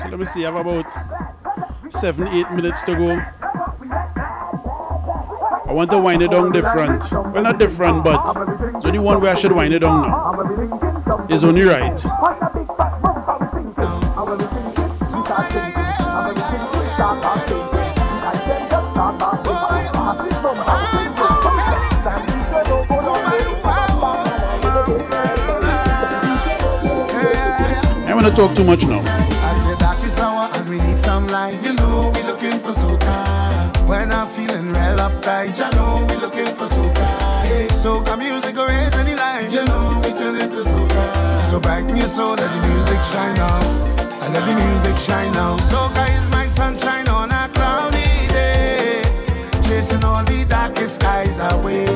So let me see, I have about seven, eight minutes to go. I want to wind it down different. Well, not different, but there's only one way I should wind it down now. It's only right. I'm gonna talk too much now. like know we looking for soca. Hey. Soca music will raise any line. You know we turn it to soca. So brighten your soul, let the music shine out. And let the music shine out. Soca is my sunshine on a cloudy day, chasing all the darkest skies away.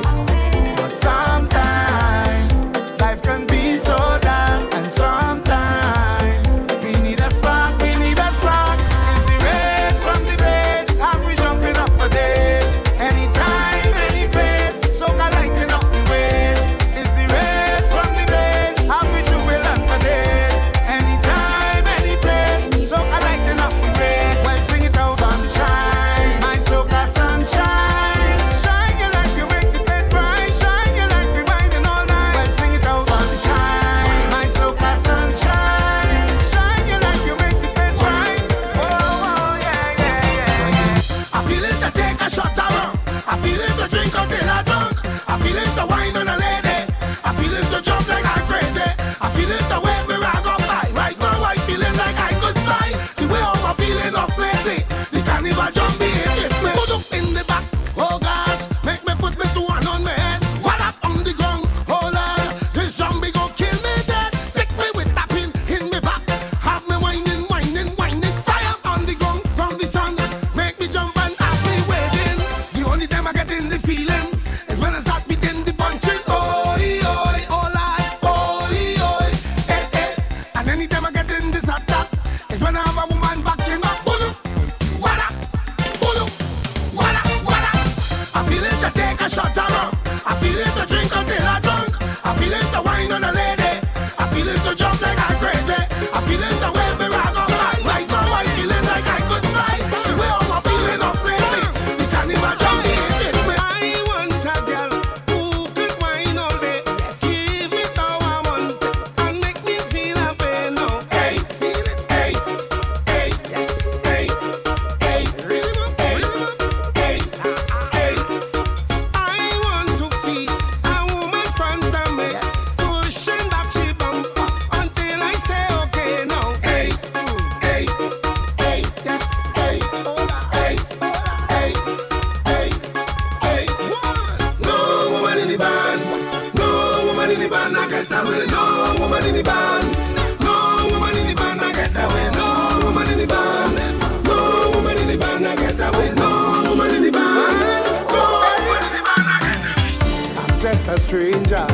a stranger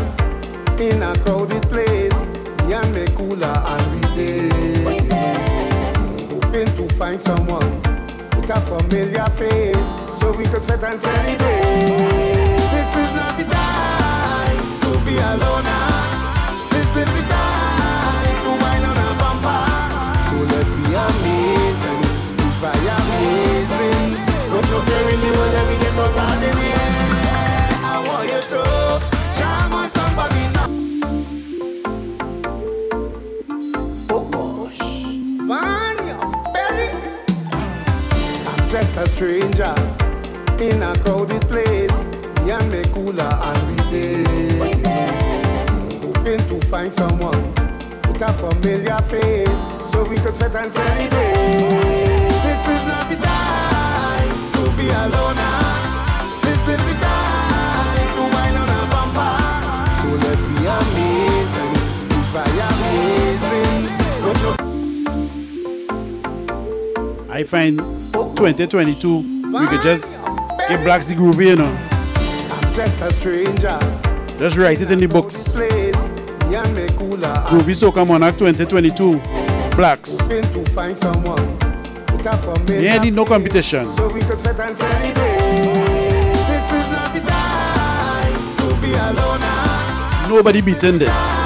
in a crowded place. Yeah, me cooler and we dead. Hoping to find someone with a familiar face so we could fit and celebrate. This is not the time to be alone. met a stranger in a crowded place. Me and me cooler and we did. Hoping to find someone with a familiar face so we could fit and celebrate. This is not the time to be alone. This is the time to wine on a bumper. So let's be amazing, be. I find 2022, we could just get Blaxx the groovy, you know. I'm just a stranger. Just write it in the books. Groovy Soca Monarch 2022, Blaxx. Yeah, need no competition. So we could fit and celebrate. Nobody beating this.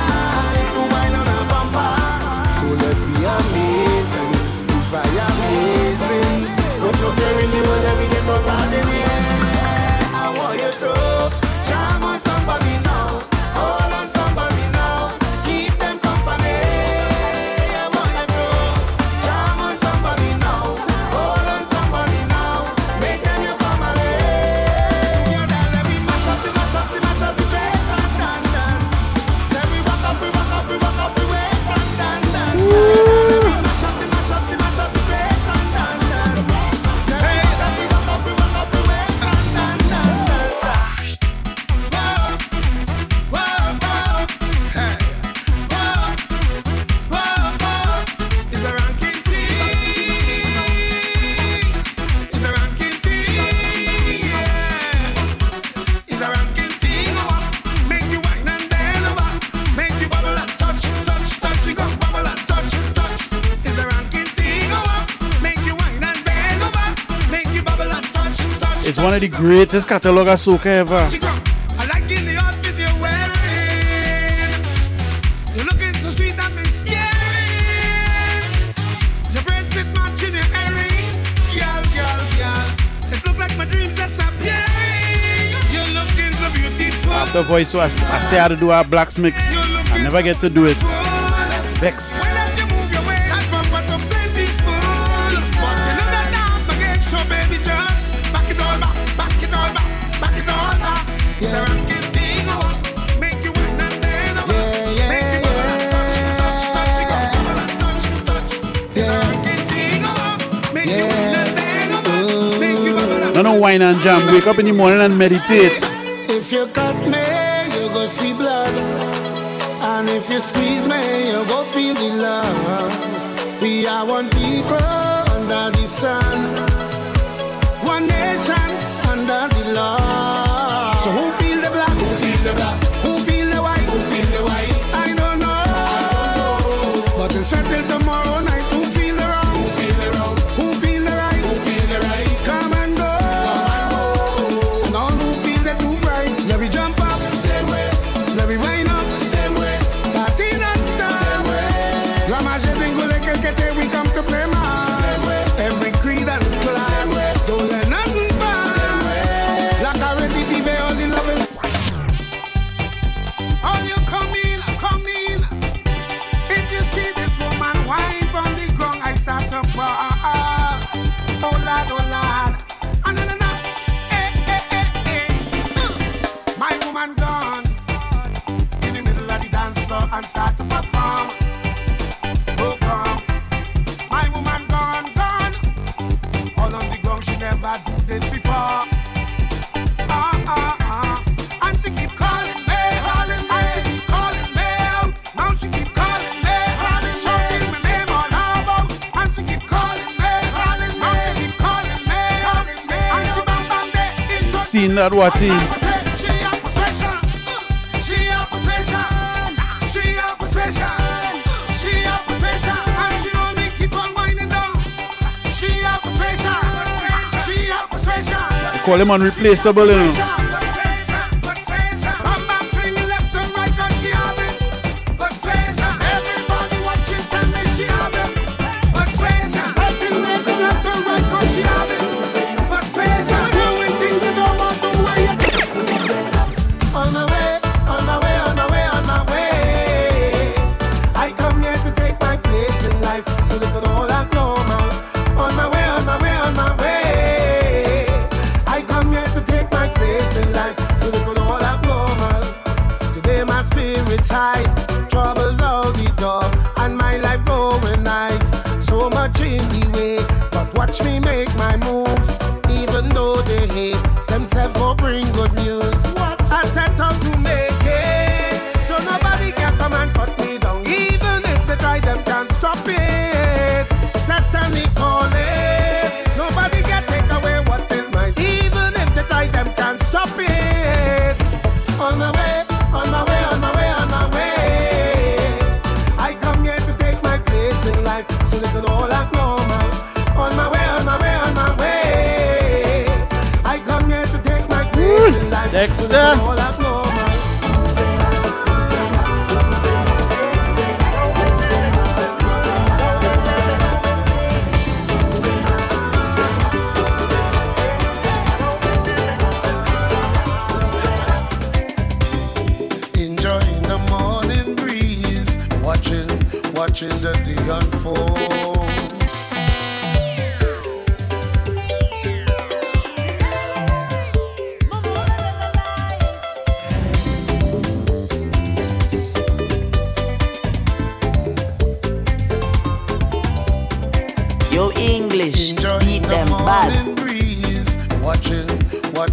One of the greatest catalog of soca ever. After voice, was, I, say how to do our Blaxx mix. I never get to do it. Vex. Wine and jam. Wake up in the morning and meditate. If you cut me, you go see blood. And if you squeeze me, you go feel the love. We are one people under the sun. One nation under the law. That what team? Call him unreplaceable, you know. tight.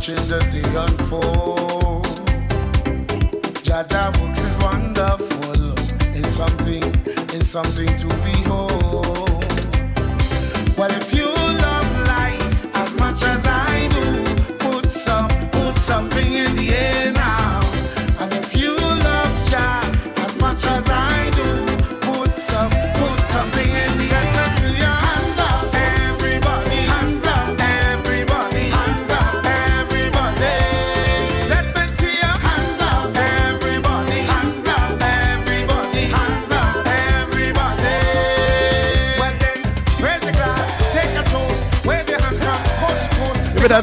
Watching the day unfold. Jada works is wonderful. It's something, it's something to behold.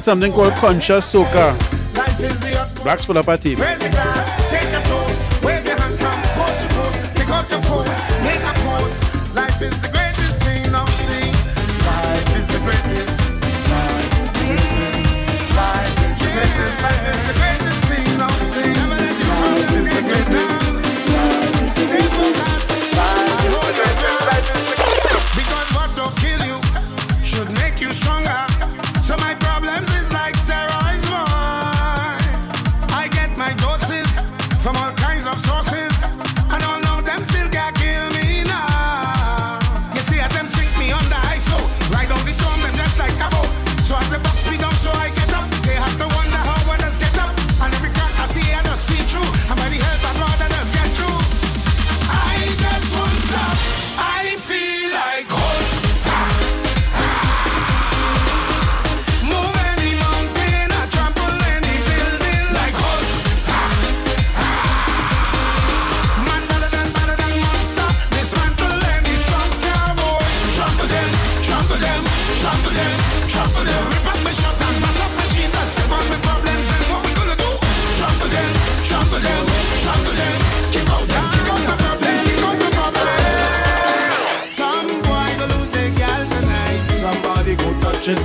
something called conscious soca. Blaxx for the party.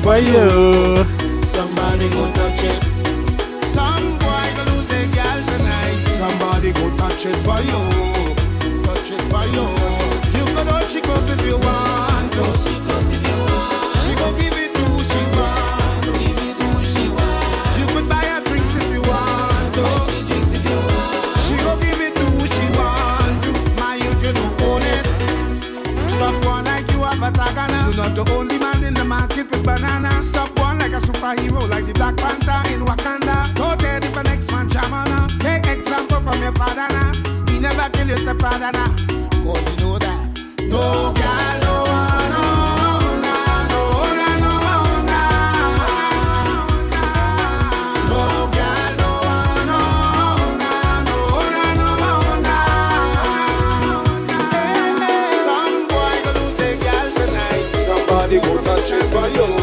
for you. Somebody go touch it. Some boy go lose their girl tonight. Somebody go touch it for you. Cause you know that. No girl, no one, no no no. No girl, no one, no no no gonna girl tonight. Somebody gonna cheer for you.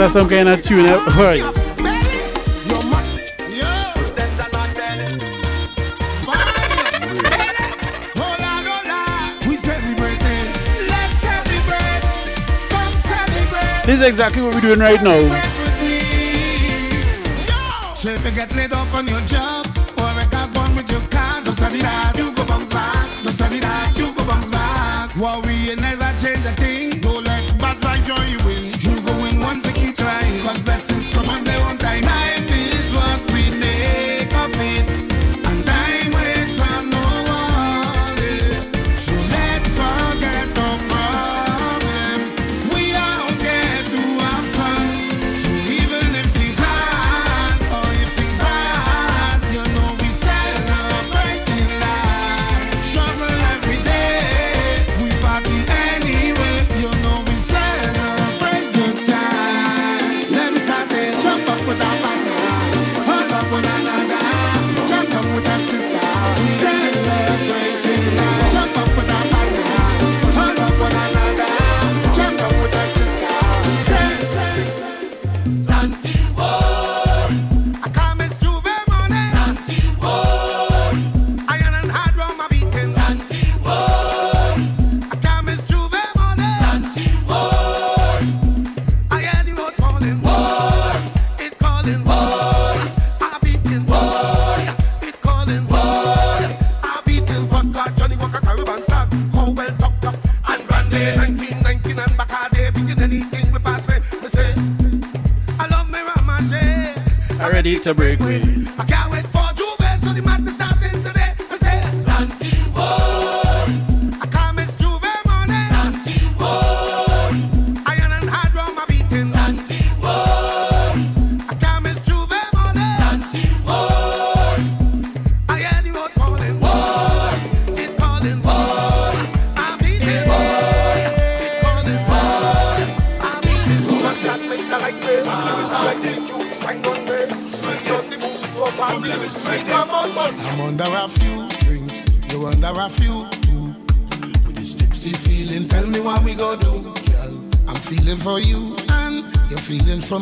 that's some kind of tune for you. This is exactly what we're doing right now. So if you get laid off on your job, or a got one with your car, don't study that, you go bounce back, don't study that, you go bounce back. Worry and never change a thing.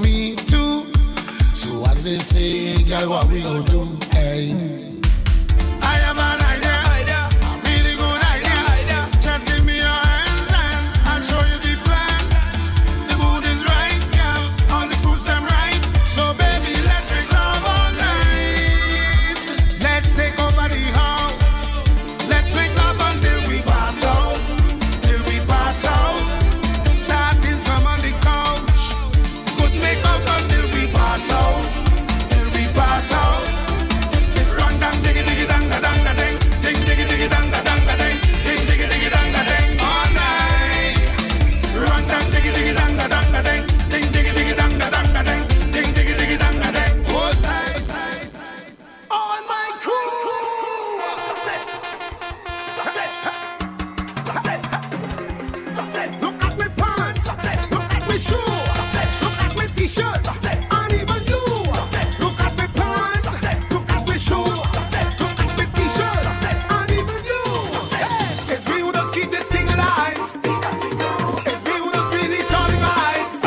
Me too. So as they say, girl, what we gonna do? Hey.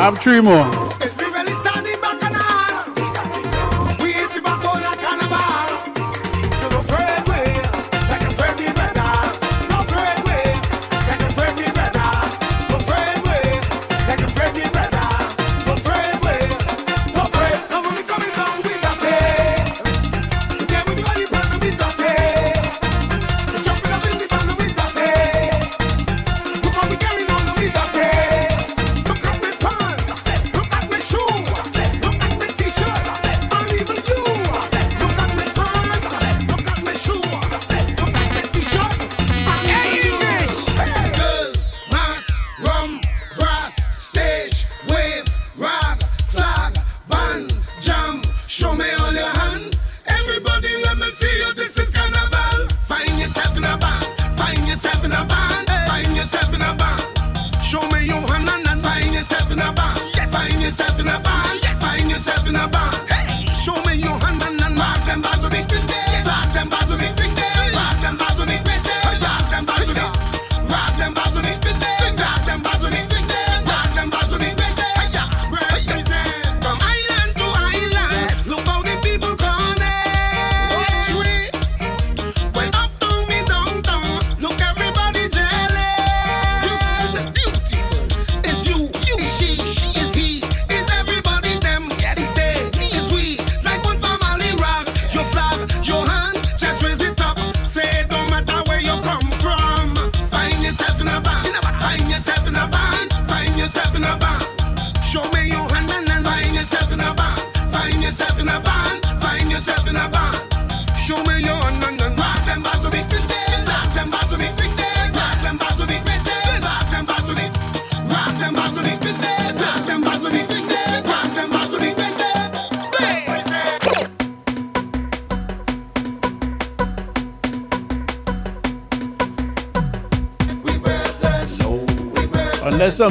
I'm Tremor.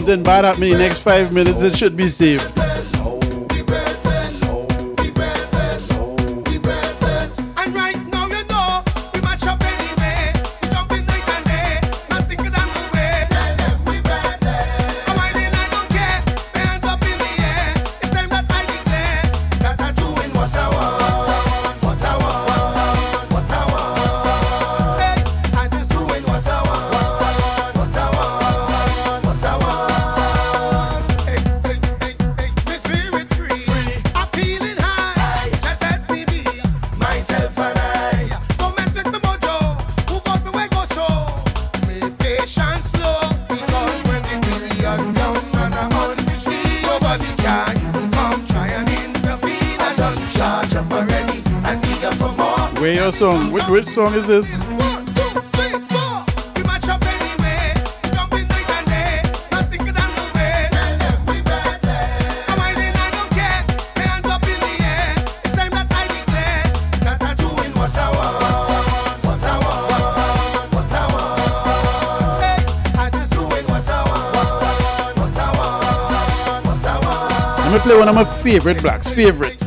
Something happens in the next five minutes, it should be saved. Song? Which, which song is this? Me play one of my favorite Blaxx. Favorite.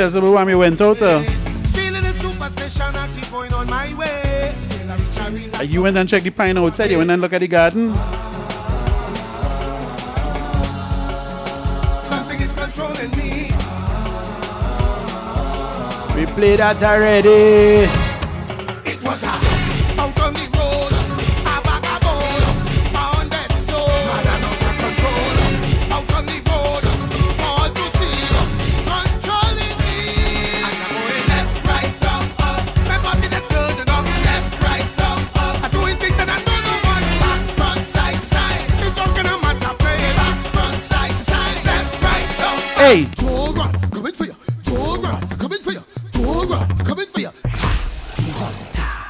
Chelsea when we went out. Uh, you went and checked the pine outside, you went and look at the garden. Something is controlling me. We played that already. Hey. Torah, coming for you. Torah, coming for you. Torah, coming for you.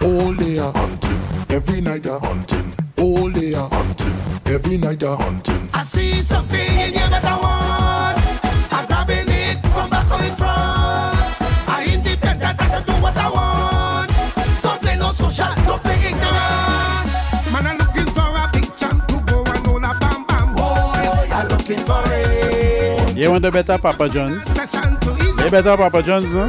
All day a hunting, every night a hunting. All day a hunting, every night a hunting. I see something in you that I want. You want the better Papa John's? You better Papa John's, huh?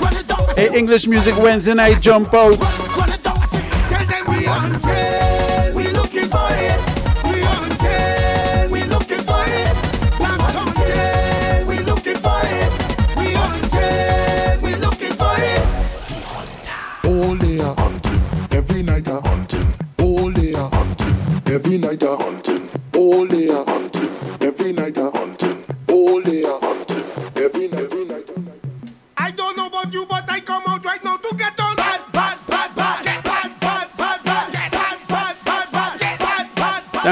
Run it down. Hey, English music Wednesday night, jump out.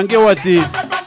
Bad, bad. Thank you, Wati.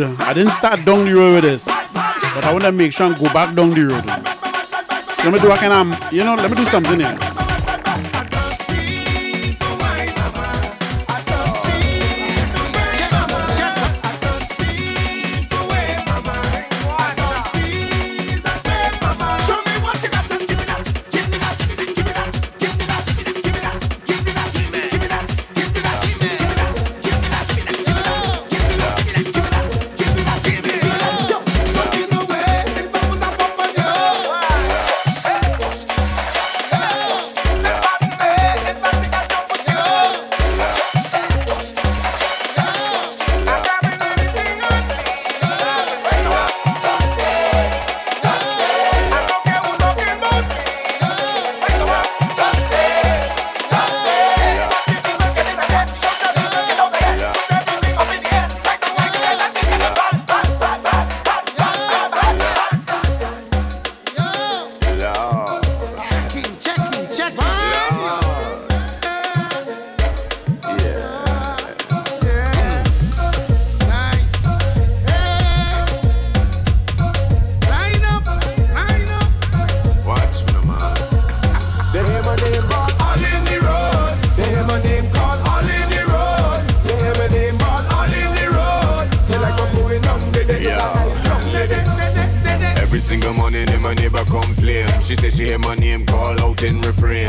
Road. I didn't start down the road with this. But I want to make sure and go back down the road. So let me do a kind of, you know, let me do something here.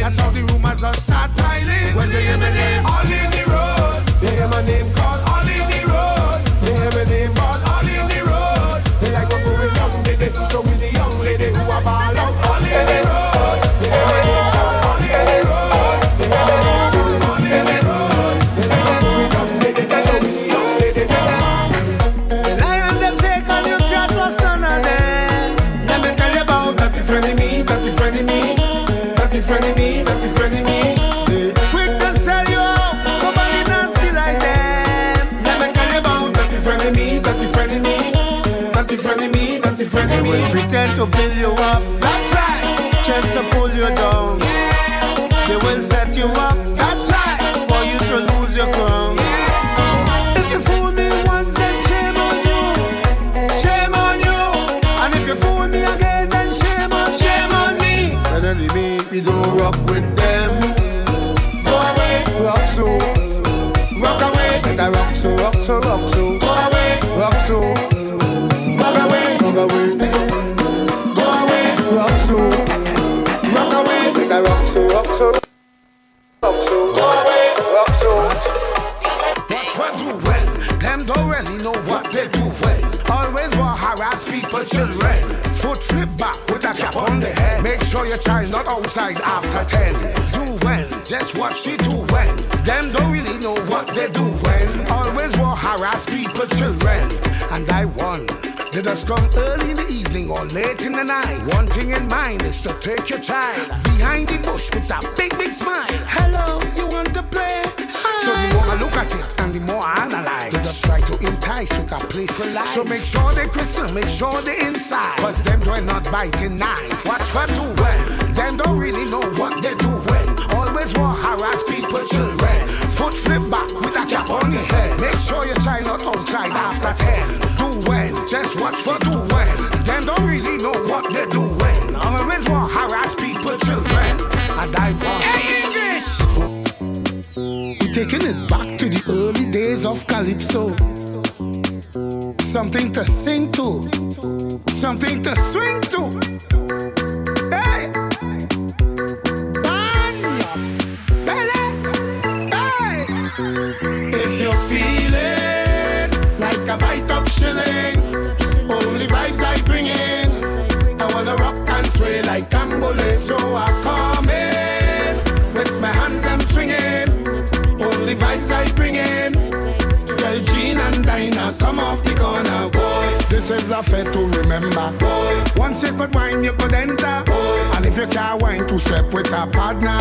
That's how the rumors just start piling. When they hear my name, all in the Pretend to build you up. Outside after ten. Do well, just watch she do well. Them don't really know what they do well. Always want harass people, children. And I won. They just come early in the evening or late in the night. One thing in mind is to take your child behind the bush with a big, entice with a playful life. So make sure they crystal, make sure they inside. Cause them do not biting nice. Watch for well. Them don't really know what they do well. Always want harass people, children. Foot flip back with a cap on your head. Make sure your child not outside after 10. Do well, just watch for do well. Them don't really know what they do well. Always want harass people, children. And I want. Hey, English! We're taking it back to the early days of Calypso. Something to sing to, something to swing to. Hey! Banya! Bele! Hey! If you're feeling like a bite up shilling, only vibes I bring in. I wanna rock and sway like Cambole, so I a fair to remember. Once you could wine, you could enter. And if you can't wine, to step with a partner.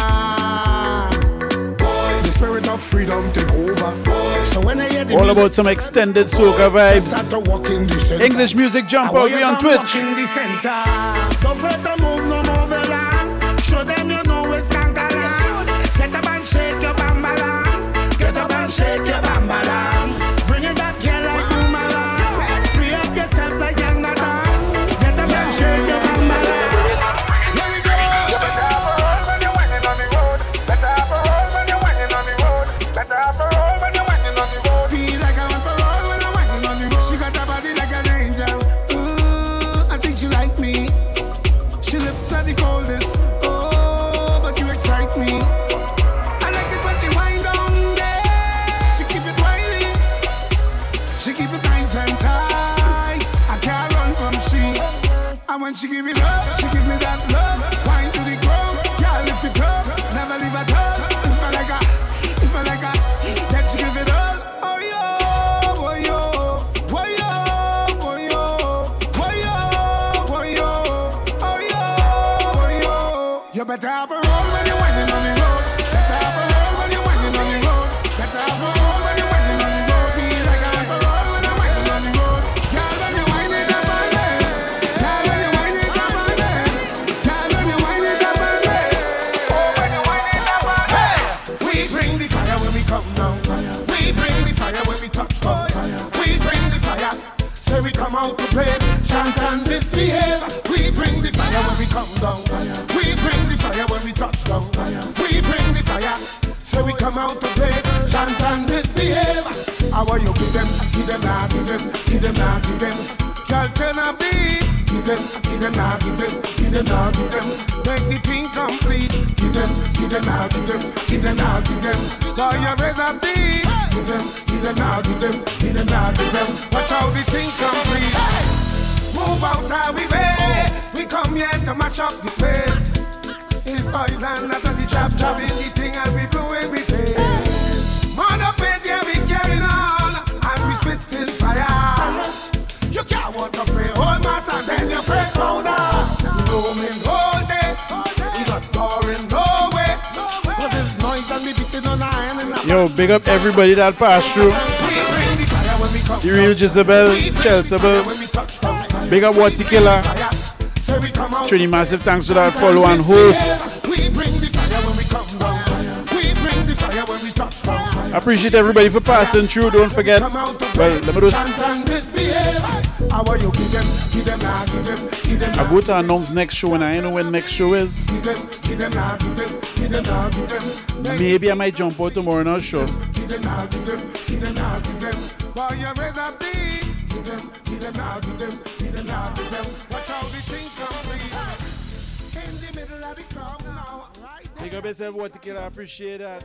The spirit of freedom take over. So when I hear All about some extended soca vibes. English music jump out, we on Twitch. she yo. Come out to play, chant and misbehave. How are you give them, give them, nah, give them, give them, nah, give them. Girl, turn a beat. Give them, give them, nah, give them, give them, nah, give them. Make the thing complete. Give them, give them, nah, give them, give them, nah, give them. Boy, you a beat. Give them, give them, nah, give them, give them, nah, give them. Watch how the thing complete. Move out how we way. We come here to match up the place. It's Island after the chop chop the thing and we blowing Yo, big up everybody that passed through. The real Jezebel, Chelsea. Big up Waty Killer. Trini, massive thanks to that follow and host. Appreciate everybody for passing through. Don't forget. Well, let me just. I go to announce next show and I know when next show is. give them, give them, give them, Maybe I might jump out tomorrow right there. Big up yourself, Waty Killer. I appreciate that.